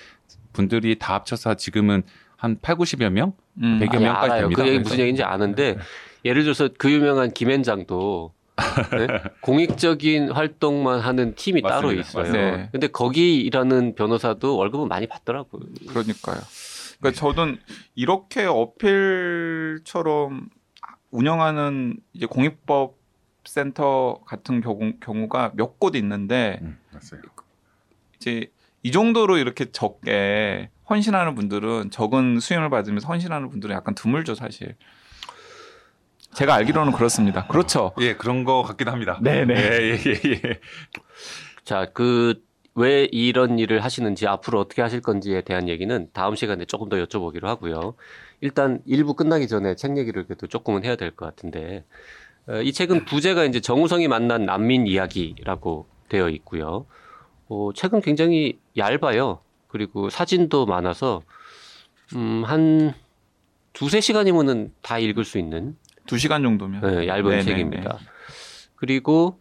분들이 다 합쳐서 지금은 한 8, 90여 명? 음. 100여 아니, 명까지 알아요. 됩니다. 그 얘기. 무슨 얘기인지 아는데 예를 들어서 그 유명한 김앤장도 네? 공익적인 활동만 하는 팀이 따로 맞습니다. 있어요. 맞습니다. 네. 근데 거기 일하는 변호사도 월급은 많이 받더라고요. 그러니까요. 그러니까 저는 이렇게 어필처럼 운영하는 이제 공익법 센터 같은 경우, 경우가 몇 곳 있는데 음, 맞아요. 이제 이 정도로 이렇게 적게 헌신하는 분들은 적은 수임을 받으면서 헌신하는 분들은 약간 드물죠 사실. 제가 알기로는 그렇습니다. 그렇죠. 예, 그런 거 같기도 합니다. 네네. 예, 예, 예, 예. 자, 그, 왜 이런 일을 하시는지 앞으로 어떻게 하실 건지에 대한 얘기는 다음 시간에 조금 더 여쭤보기로 하고요. 일단 일부 끝나기 전에 책 얘기를 그래도 조금은 해야 될 것 같은데, 어, 이 책은 부제가 이제 정우성이 만난 난민 이야기라고 되어 있고요. 어, 책은 굉장히 얇아요. 그리고 사진도 많아서, 음, 한 두세 시간이면은 다 읽을 수 있는 두 시간 정도면. 네, 얇은 네네네. 책입니다. 그리고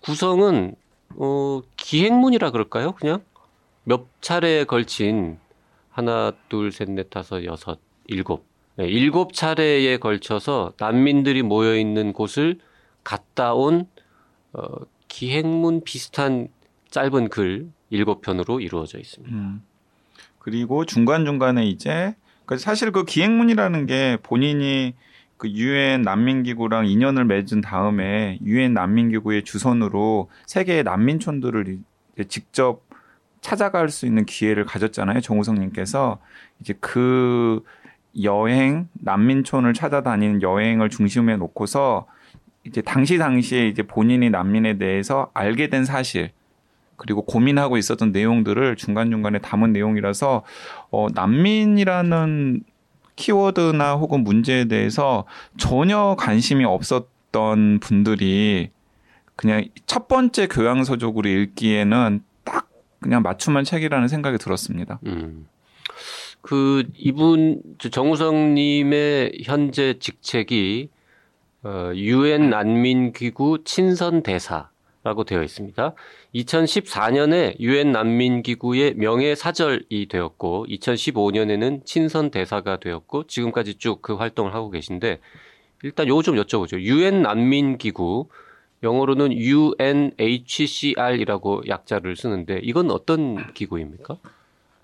구성은 어, 기행문이라 그럴까요? 그냥 몇 차례에 걸친 하나, 둘, 셋, 넷, 다섯, 여섯, 일곱. 네, 일곱 차례에 걸쳐서 난민들이 모여 있는 곳을 갔다 온 어, 기행문 비슷한 짧은 글 7편으로 이루어져 있습니다. 음. 그리고 중간 중간에 이제 그 사실 그 기행문이라는 게 본인이 그 유엔 난민기구랑 인연을 맺은 다음에 유엔 난민기구의 주선으로 세계의 난민촌들을 직접 찾아갈 수 있는 기회를 가졌잖아요. 정우성님께서 이제 그 여행 난민촌을 찾아다니는 여행을 중심에 놓고서 이제 당시 당시에 이제 본인이 난민에 대해서 알게 된 사실 그리고 고민하고 있었던 내용들을 중간 중간에 담은 내용이라서 어, 난민이라는 키워드나 혹은 문제에 대해서 전혀 관심이 없었던 분들이 그냥 첫 번째 교양서적으로 읽기에는 딱 그냥 맞춤한 책이라는 생각이 들었습니다. 음. 그 이분 정우성님의 현재 직책이 어, 유엔 난민기구 친선 대사 라고 되어 있습니다. 2014년에 유엔 난민기구의 명예 사절이 되었고 2015년에는 친선 대사가 되었고 지금까지 쭉 그 활동을 하고 계신데 일단 요거 좀 여쭤보죠. 유엔 난민기구 영어로는 UNHCR이라고 약자를 쓰는데 이건 어떤 기구입니까?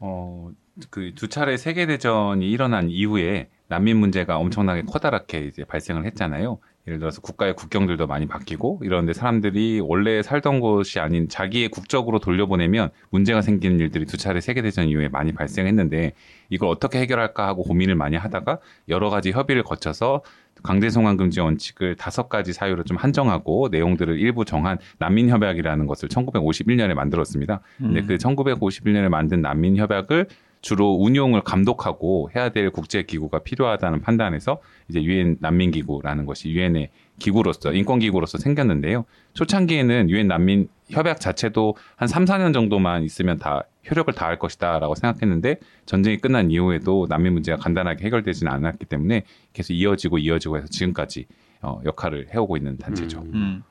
어, 그 두 차례 세계 대전이 일어난 이후에 난민 문제가 엄청나게 커다랗게 이제 발생을 했잖아요. 예를 들어서 국가의 국경들도 많이 바뀌고 이런데 사람들이 원래 살던 곳이 아닌 자기의 국적으로 돌려보내면 문제가 생기는 일들이 두 차례 세계 대전 이후에 많이 발생했는데 이걸 어떻게 해결할까 하고 고민을 많이 하다가 여러 가지 협의를 거쳐서 강제 송환 금지 원칙을 다섯 가지 사유로 좀 한정하고 내용들을 일부 정한 난민 협약이라는 것을 1951년에 만들었습니다. 근데 음. 그 1951년에 만든 난민 협약을 주로 운용을 감독하고 해야 될 국제 기구가 필요하다는 판단에서 이제 유엔 난민 기구라는 것이 유엔의 기구로서 인권 기구로서 생겼는데요. 초창기에는 유엔 난민 협약 자체도 한 3, 4년 정도만 있으면 다 효력을 다할 것이다라고 생각했는데 전쟁이 끝난 이후에도 난민 문제가 간단하게 해결되지는 않았기 때문에 계속 이어지고 이어지고 해서 지금까지 어, 역할을 해오고 있는 단체죠. 음. 음.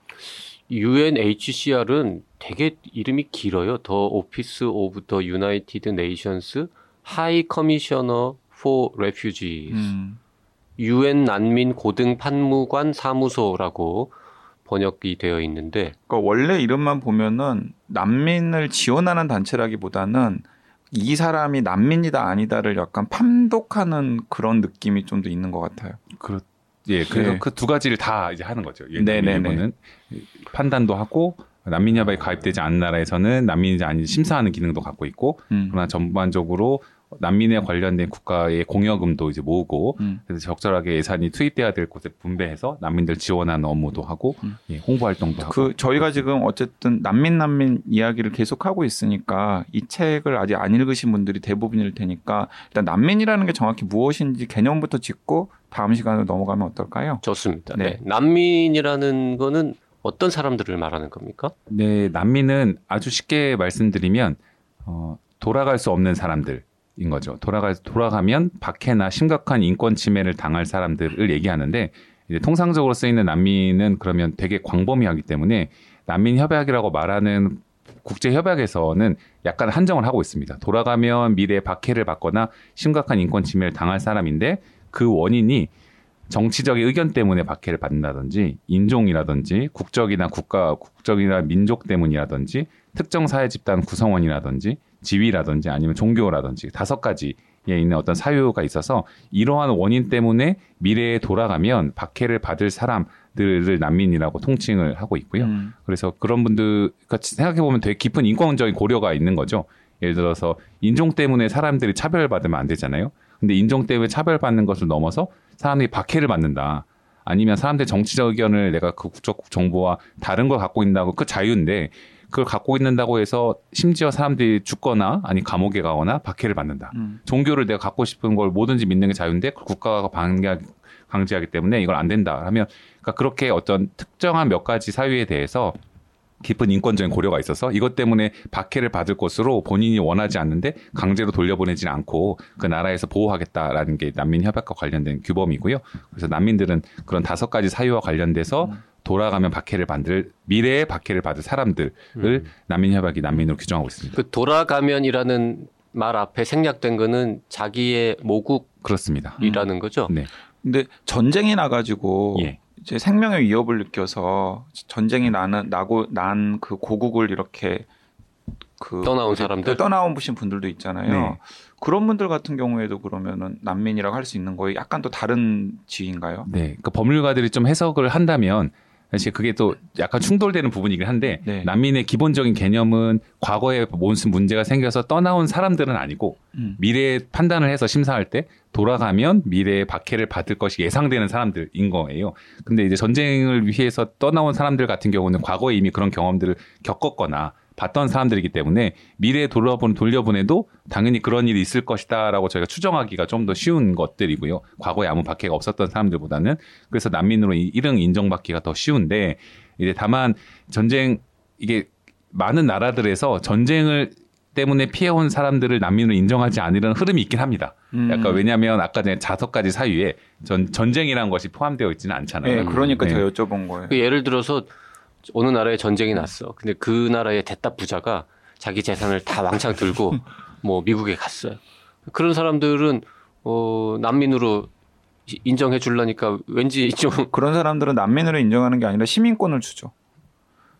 UNHCR은 되게 이름이 길어요. The Office of the United Nations High Commissioner for Refugees 음. 유엔 난민 고등 판무관 사무소라고 번역이 되어 있는데 그러니까 원래 이름만 보면은 난민을 지원하는 단체라기보다는 이 사람이 난민이다 아니다를 약간 판독하는 그런 느낌이 좀 더 있는 것 같아요. 그렇 예, 그래서 네. 그두 가지를 다 이제 하는 거죠. 예. 일본은 판단도 하고 난민 협약에 가입되지 않은 나라에서는 난민인지 아닌지 심사하는 기능도 갖고 있고 음. 그러나 전반적으로 난민에 관련된 국가의 공여금도 이제 모으고 음. 그래서 적절하게 예산이 투입돼야 될 곳에 분배해서 난민들 지원하는 업무도 하고 음. 예, 홍보 활동도 하고 그 저희가 지금 어쨌든 난민 난민 이야기를 계속 하고 있으니까 이 책을 아직 안 읽으신 분들이 대부분일 테니까 일단 난민이라는 게 정확히 무엇인지 개념부터 짚고 다음 시간으로 넘어가면 어떨까요? 좋습니다. 네. 네. 난민이라는 거는 어떤 사람들을 말하는 겁니까? 네, 난민은 아주 쉽게 말씀드리면 어, 돌아갈 수 없는 사람들 인 거죠. 돌아가 돌아가면 박해나 심각한 인권 침해를 당할 사람들을 얘기하는데 이제 통상적으로 쓰이는 난민은 그러면 되게 광범위하기 때문에 난민 협약이라고 말하는 국제 협약에서는 약간 한정을 하고 있습니다. 돌아가면 미래에 박해를 받거나 심각한 인권 침해를 당할 사람인데 그 원인이 정치적인 의견 때문에 박해를 받는다든지 인종이라든지 국적이나 국가 국적이나 민족 때문이라든지 특정 사회 집단 구성원이라든지 지위라든지 아니면 종교라든지 다섯 가지에 있는 어떤 사유가 있어서 이러한 원인 때문에 미래에 돌아가면 박해를 받을 사람들을 난민이라고 통칭을 하고 있고요. 음. 그래서 그런 분들 같이 생각해 보면 되게 깊은 인권적인 고려가 있는 거죠. 예를 들어서 인종 때문에 사람들이 차별받으면 안 되잖아요. 근데 인종 때문에 차별받는 것을 넘어서 사람들이 박해를 받는다. 아니면 사람들의 정치적 의견을 내가 그 국적 정보와 다른 걸 갖고 있다고 그 자유인데 그걸 갖고 있는다고 해서 심지어 사람들이 죽거나 아니 감옥에 가거나 박해를 받는다. 음. 종교를 내가 갖고 싶은 걸 뭐든지 믿는 게 자유인데 국가가 방해하기, 강제하기 때문에 이걸 안 된다 하면 그러니까 그렇게 어떤 특정한 몇 가지 사유에 대해서 깊은 인권적인 고려가 있어서 이것 때문에 박해를 받을 것으로 본인이 원하지 않는데 강제로 돌려보내지는 않고 그 나라에서 보호하겠다라는 게 난민 협약과 관련된 규범이고요. 그래서 난민들은 그런 다섯 가지 사유와 관련돼서 음. 돌아가면 박해를 받을 미래에 박해를 받을 사람들을 음. 난민 협약이 난민으로 규정하고 있습니다. 그 돌아가면이라는 말 앞에 생략된 거는 자기의 모국이라는 그렇습니다. 거죠. 네. 근데 전쟁이 나가지고 예. 이제 생명의 위협을 느껴서 전쟁이 나는 나고 난 그 고국을 이렇게 그 떠나온 사람들? 떠나온 부신 분들도 있잖아요. 네. 그런 분들 같은 경우에도 그러면은 난민이라고 할 수 있는 거예요. 약간 또 다른 지위인가요? 네, 그 법률가들이 좀 해석을 한다면 사실 그게 또 약간 충돌되는 부분이긴 한데 네. 난민의 기본적인 개념은 과거에 무슨 문제가 생겨서 떠나온 사람들은 아니고 음. 미래 판단을 해서 심사할 때 돌아가면 미래의 박해를 받을 것이 예상되는 사람들인 거예요. 근데 이제 전쟁을 위해서 떠나온 사람들 같은 경우는 과거에 이미 그런 경험들을 겪었거나 봤던 사람들이기 때문에 미래에 돌아보는 돌려보내도 당연히 그런 일이 있을 것이다라고 저희가 추정하기가 좀 더 쉬운 것들이고요. 과거에 아무 박해가 없었던 사람들보다는 그래서 난민으로 이- 일응 인정받기가 더 쉬운데 이제 다만 전쟁 이게 많은 나라들에서 전쟁을 때문에 피해온 사람들을 난민으로 인정하지 않으려는 흐름이 있긴 합니다. 음. 약간 왜냐하면 아까 전에 자석 가지 사유에 전, 전쟁이라는 것이 포함되어 있지는 않잖아요. 네, 그러니까 네. 제가 여쭤본 거예요. 그 예를 들어서 어느 나라에 전쟁이 났어. 근데 그 나라의 대따 부자가 자기 재산을 다 왕창 들고 뭐 미국에 갔어요. 그런 사람들은 어 난민으로 이- 인정해 줄라니까 왠지 좀 그런 사람들은 난민으로 인정하는 게 아니라 시민권을 주죠.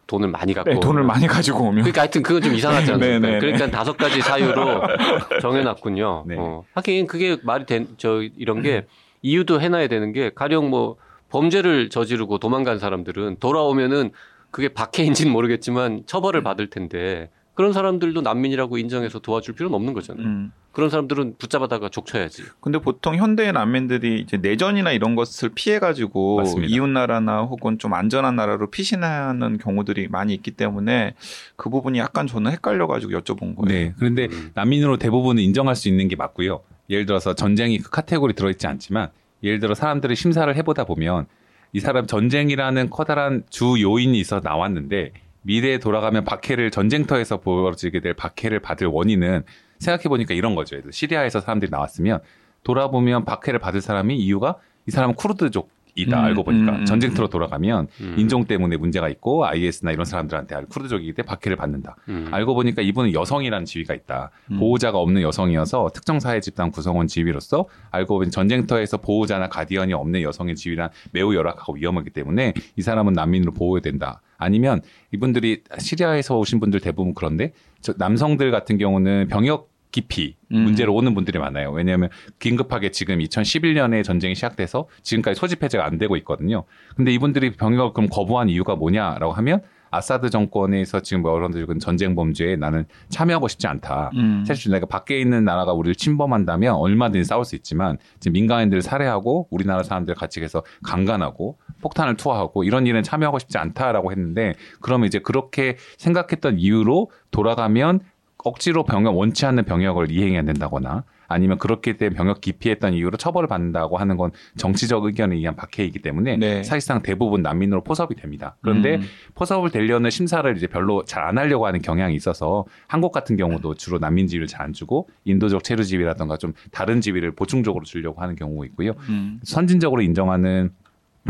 돈을 많이 갖고 네, 돈을 많이 가지고 오면. 그러니까 하여튼 그건 좀 이상하지 않습니까? 네, 네, 그러니까 다섯 가지 사유로 정해놨군요. 네. 어. 하긴 그게 말이 된, 저, 이런 게 이유도 해놔야 되는 게 가령 뭐 범죄를 저지르고 도망간 사람들은 돌아오면은 그게 박해인지는 모르겠지만 처벌을 받을 텐데 그런 사람들도 난민이라고 인정해서 도와줄 필요는 없는 거잖아요. 음. 그런 사람들은 붙잡아다가 족쳐야지. 근데 보통 현대의 난민들이 이제 내전이나 이런 것을 피해 가지고 맞습니다. 이웃 나라나 혹은 좀 안전한 나라로 피신하는 경우들이 많이 있기 때문에 그 부분이 약간 저는 헷갈려 가지고 여쭤본 거예요. 네. 그런데 음. 난민으로 대부분은 인정할 수 있는 게 맞고요. 예를 들어서 전쟁이 그 카테고리 들어있지 않지만 예를 들어 사람들이 심사를 해보다 보면 이 사람 전쟁이라는 커다란 주 요인이 있어 나왔는데 미래에 돌아가면 박해를 전쟁터에서 벌어지게 될 박해를 받을 원인은 생각해 보니까 이런 거죠. 시리아에서 사람들이 나왔으면 돌아보면 박해를 받을 사람이 이유가 이 사람은 쿠르드족 이다 음, 알고 보니까 음, 음, 전쟁터로 돌아가면 음. 인종 때문에 문제가 있고 IS나 이런 사람들한테 쿠르드족이기 때문에 박해를 받는다. 음. 알고 보니까 이분은 여성이라는 지위가 있다. 음. 보호자가 없는 여성이어서 특정 사회 집단 구성원 지위로서 알고 보니 전쟁터에서 보호자나 가디언이 없는 여성의 지위란 매우 열악하고 위험하기 때문에 이 사람은 난민으로 보호해야 된다. 아니면 이분들이 시리아에서 오신 분들 대부분 그런데 저 남성들 같은 경우는 병역 기피 음. 문제로 오는 분들이 많아요. 왜냐하면 긴급하게 지금 2011년에 전쟁이 시작돼서 지금까지 소집 해제가 안 되고 있거든요. 근데 이분들이 병역을 그럼 거부한 이유가 뭐냐라고 하면 아사드 정권에서 지금 여러분들은 전쟁 범죄에 나는 참여하고 싶지 않다. 음. 사실 내가 밖에 있는 나라가 우리를 침범한다면 얼마든지 싸울 수 있지만 지금 민간인들을 살해하고 우리나라 사람들 같이 해서 강간하고 폭탄을 투하하고 이런 일은 참여하고 싶지 않다라고 했는데 그러면 이제 그렇게 생각했던 이유로 돌아가면 억지로 병역 원치 않는 병역을 이행해야 된다거나 아니면 그렇게 때 병역 기피했던 이유로 처벌을 받는다고 하는 건 정치적 의견에 의한 박해이기 때문에 네. 사실상 대부분 난민으로 포섭이 됩니다. 그런데 음. 포섭을 되려는 심사를 이제 별로 잘 안 하려고 하는 경향이 있어서 한국 같은 경우도 주로 난민 지위를 잘 안 주고 인도적 체류 지위라든가 좀 다른 지위를 보충적으로 주려고 하는 경우가 있고요. 음. 선진적으로 인정하는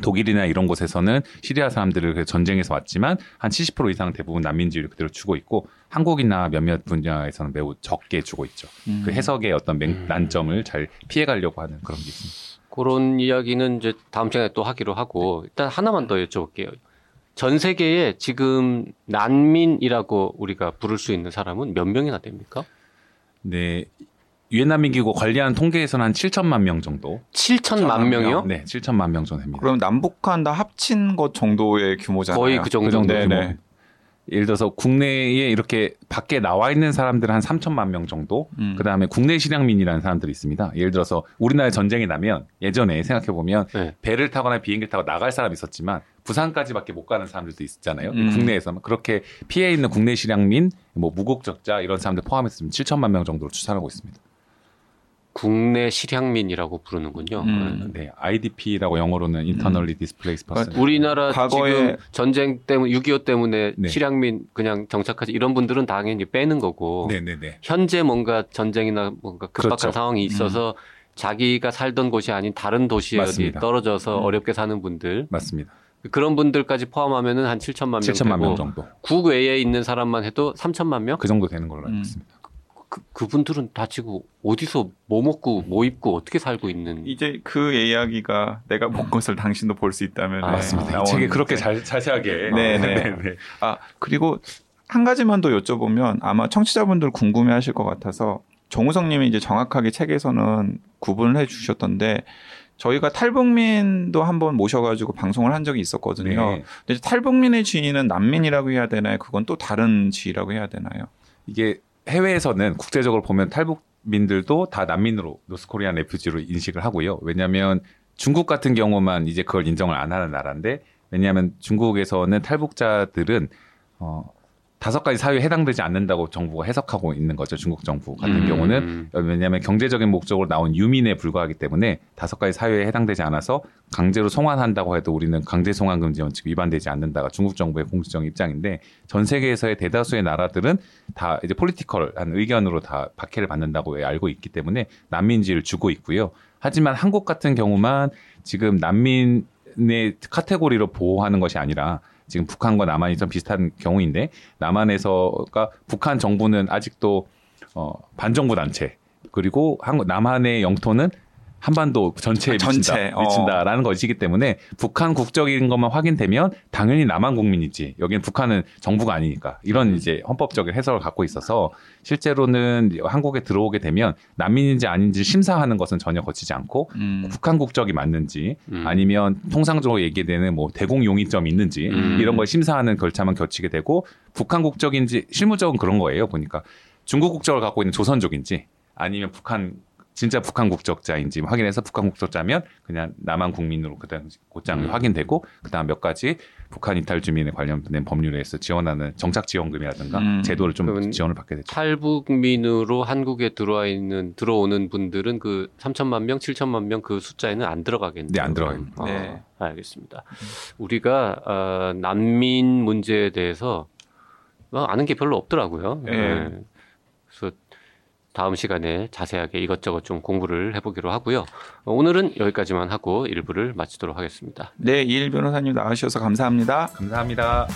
독일이나 이런 곳에서는 시리아 사람들을 그 전쟁에서 왔지만 한 70% 이상 대부분 난민 지위를 그대로 주고 있고 한국이나 몇몇 분야에서는 매우 적게 주고 있죠. 음. 그 해석의 어떤 맹- 음. 난점을 잘 피해가려고 하는 그런 게 있습니다. 그런 이야기는 이제 다음 시간에 또 하기로 하고 일단 하나만 더 여쭤볼게요. 전 세계에 지금 난민이라고 우리가 부를 수 있는 사람은 몇 명이나 됩니까? 네. 유엔 난 민기구 관리하는 통계에서는 한 7천만 명 정도. 7천만 명이요? 네, 7천만 명 정도 됩니다. 그럼 남북한 다 합친 것 정도의 규모잖아요. 거의 그 정도. 그 정도 네, 규모. 네. 예를 들어서 국내에 이렇게 밖에 나와 있는 사람들은 한 3천만 명 정도. 음. 그다음에 국내 실향민이라는 사람들이 있습니다. 예를 들어서 우리나라에 전쟁이 나면 예전에 생각해 보면 네. 배를 타거나 비행기를 타고 나갈 사람이 있었지만 부산까지밖에 못 가는 사람들도 있잖아요. 음. 국내에서만 그렇게 피해 있는 국내 실향민, 뭐 무국적자 이런 사람들 포함해서 7천만 명 정도로 추산하고 있습니다. 국내 실향민이라고 부르는군요. 음. 네, IDP라고 영어로는 Internally Displaced Person. 우리나라 과거에- 지금 전쟁 때문에 6.25 때문에 네. 실향민 그냥 정착하지 이런 분들은 당연히 빼는 거고 네, 네, 네. 현재 뭔가 전쟁이나 뭔가 급박한 그렇죠. 상황이 있어서 자기가 살던 곳이 아닌 다른 도시에 어디. 떨어져서 음. 어렵게 사는 분들 맞습니다. 그런 분들까지 포함하면은 한 7천만 명 7천만 되고 명 정도. 국 외에 있는 사람만 해도 3천만 명? 그 정도 되는 걸로 알고 음. 있습니다. 그, 그분들은 다 지금 어디서 뭐 먹고 뭐 입고 어떻게 살고 있는 이제 그 이야기가 내가 본 것을 당신도 볼 수 있다면 아, 맞습니다. 책에 그렇게 자, 자세하게 네, 네. 아 그리고 한 가지만 더 여쭤보면 아마 청취자분들 궁금해하실 것 같아서 정우성님이 이제 정확하게 책에서는 구분을 해주셨던데 저희가 탈북민도 한번 모셔가지고 방송을 한 적이 있었거든요. 네. 근데 탈북민의 지위는 난민이라고 해야 되나요? 그건 또 다른 지위라고 해야 되나요? 이게 해외에서는 국제적으로 보면 탈북민들도 다 난민으로 노스코리안 레퓨지로 인식을 하고요. 왜냐하면 중국 같은 경우만 이제 그걸 인정을 안 하는 나라인데 왜냐하면 중국에서는 탈북자들은 어 다섯 가지 사유에 해당되지 않는다고 정부가 해석하고 있는 거죠. 중국 정부 같은 음. 경우는 왜냐하면 경제적인 목적으로 나온 유민에 불과하기 때문에 다섯 가지 사유에 해당되지 않아서 강제로 송환한다고 해도 우리는 강제 송환 금 지 원칙 위반되지 않는다가 중국 정부의 공식적 입장인데 전 세계에서의 대다수의 나라들은 다 이제 political한 의견으로 다 박해를 받는다고 알고 있기 때문에 난민 지위를 주고 있고요. 하지만 한국 같은 경우만 지금 난민의 카테고리로 보호하는 것이 아니라 지금 북한과 남한이 좀 비슷한 경우인데 남한에서가 북한 정부는 아직도 어 반정부 단체. 그리고 한국 남한의 영토는 한반도 전체에 아, 미친다, 전체. 어. 미친다라는 것이기 때문에 북한 국적인 것만 확인되면 당연히 남한 국민이지 여기는 북한은 정부가 아니니까 이런 이제 헌법적인 해석을 갖고 있어서 실제로는 한국에 들어오게 되면 난민인지 아닌지 심사하는 것은 전혀 거치지 않고 음. 북한 국적이 맞는지 음. 아니면 통상적으로 얘기되는 뭐 대공 용의점이 있는지 음. 이런 걸 심사하는 절차만 거치게 되고 북한 국적인지 실무적은 그런 거예요 보니까 중국 국적을 갖고 있는 조선족인지 아니면 북한 진짜 북한 국적자인지 확인해서 북한 국적자면 그냥 남한 국민으로 그다음 곧장 음. 확인되고 그다음 몇 가지 북한 이탈 주민에 관련된 법률에서 지원하는 정착 지원금이라든가 음. 제도를 좀 지원을 받게 되죠. 탈북민으로 한국에 들어와 있는 들어오는 분들은 그 3천만 명, 7천만 명 그 숫자에는 안 들어가겠네요. 네, 안 들어가요. 아, 네. 알겠습니다. 우리가 어, 난민 문제에 대해서 뭐 아는 게 별로 없더라고요. 네. 네. 다음 시간에 자세하게 이것저것 좀 공부를 해보기로 하고요. 어, 오늘은 여기까지만 하고 일부를 마치도록 하겠습니다. 네, 이일 변호사님 나와주셔서 감사합니다. 감사합니다.